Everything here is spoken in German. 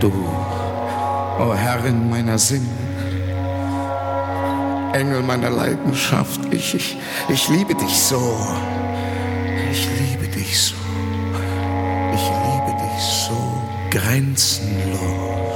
du, o oh Herrin meiner Sinne. Engel meiner Leidenschaft, ich, ich, ich liebe dich so. Ich liebe dich so. Ich liebe dich so grenzenlos.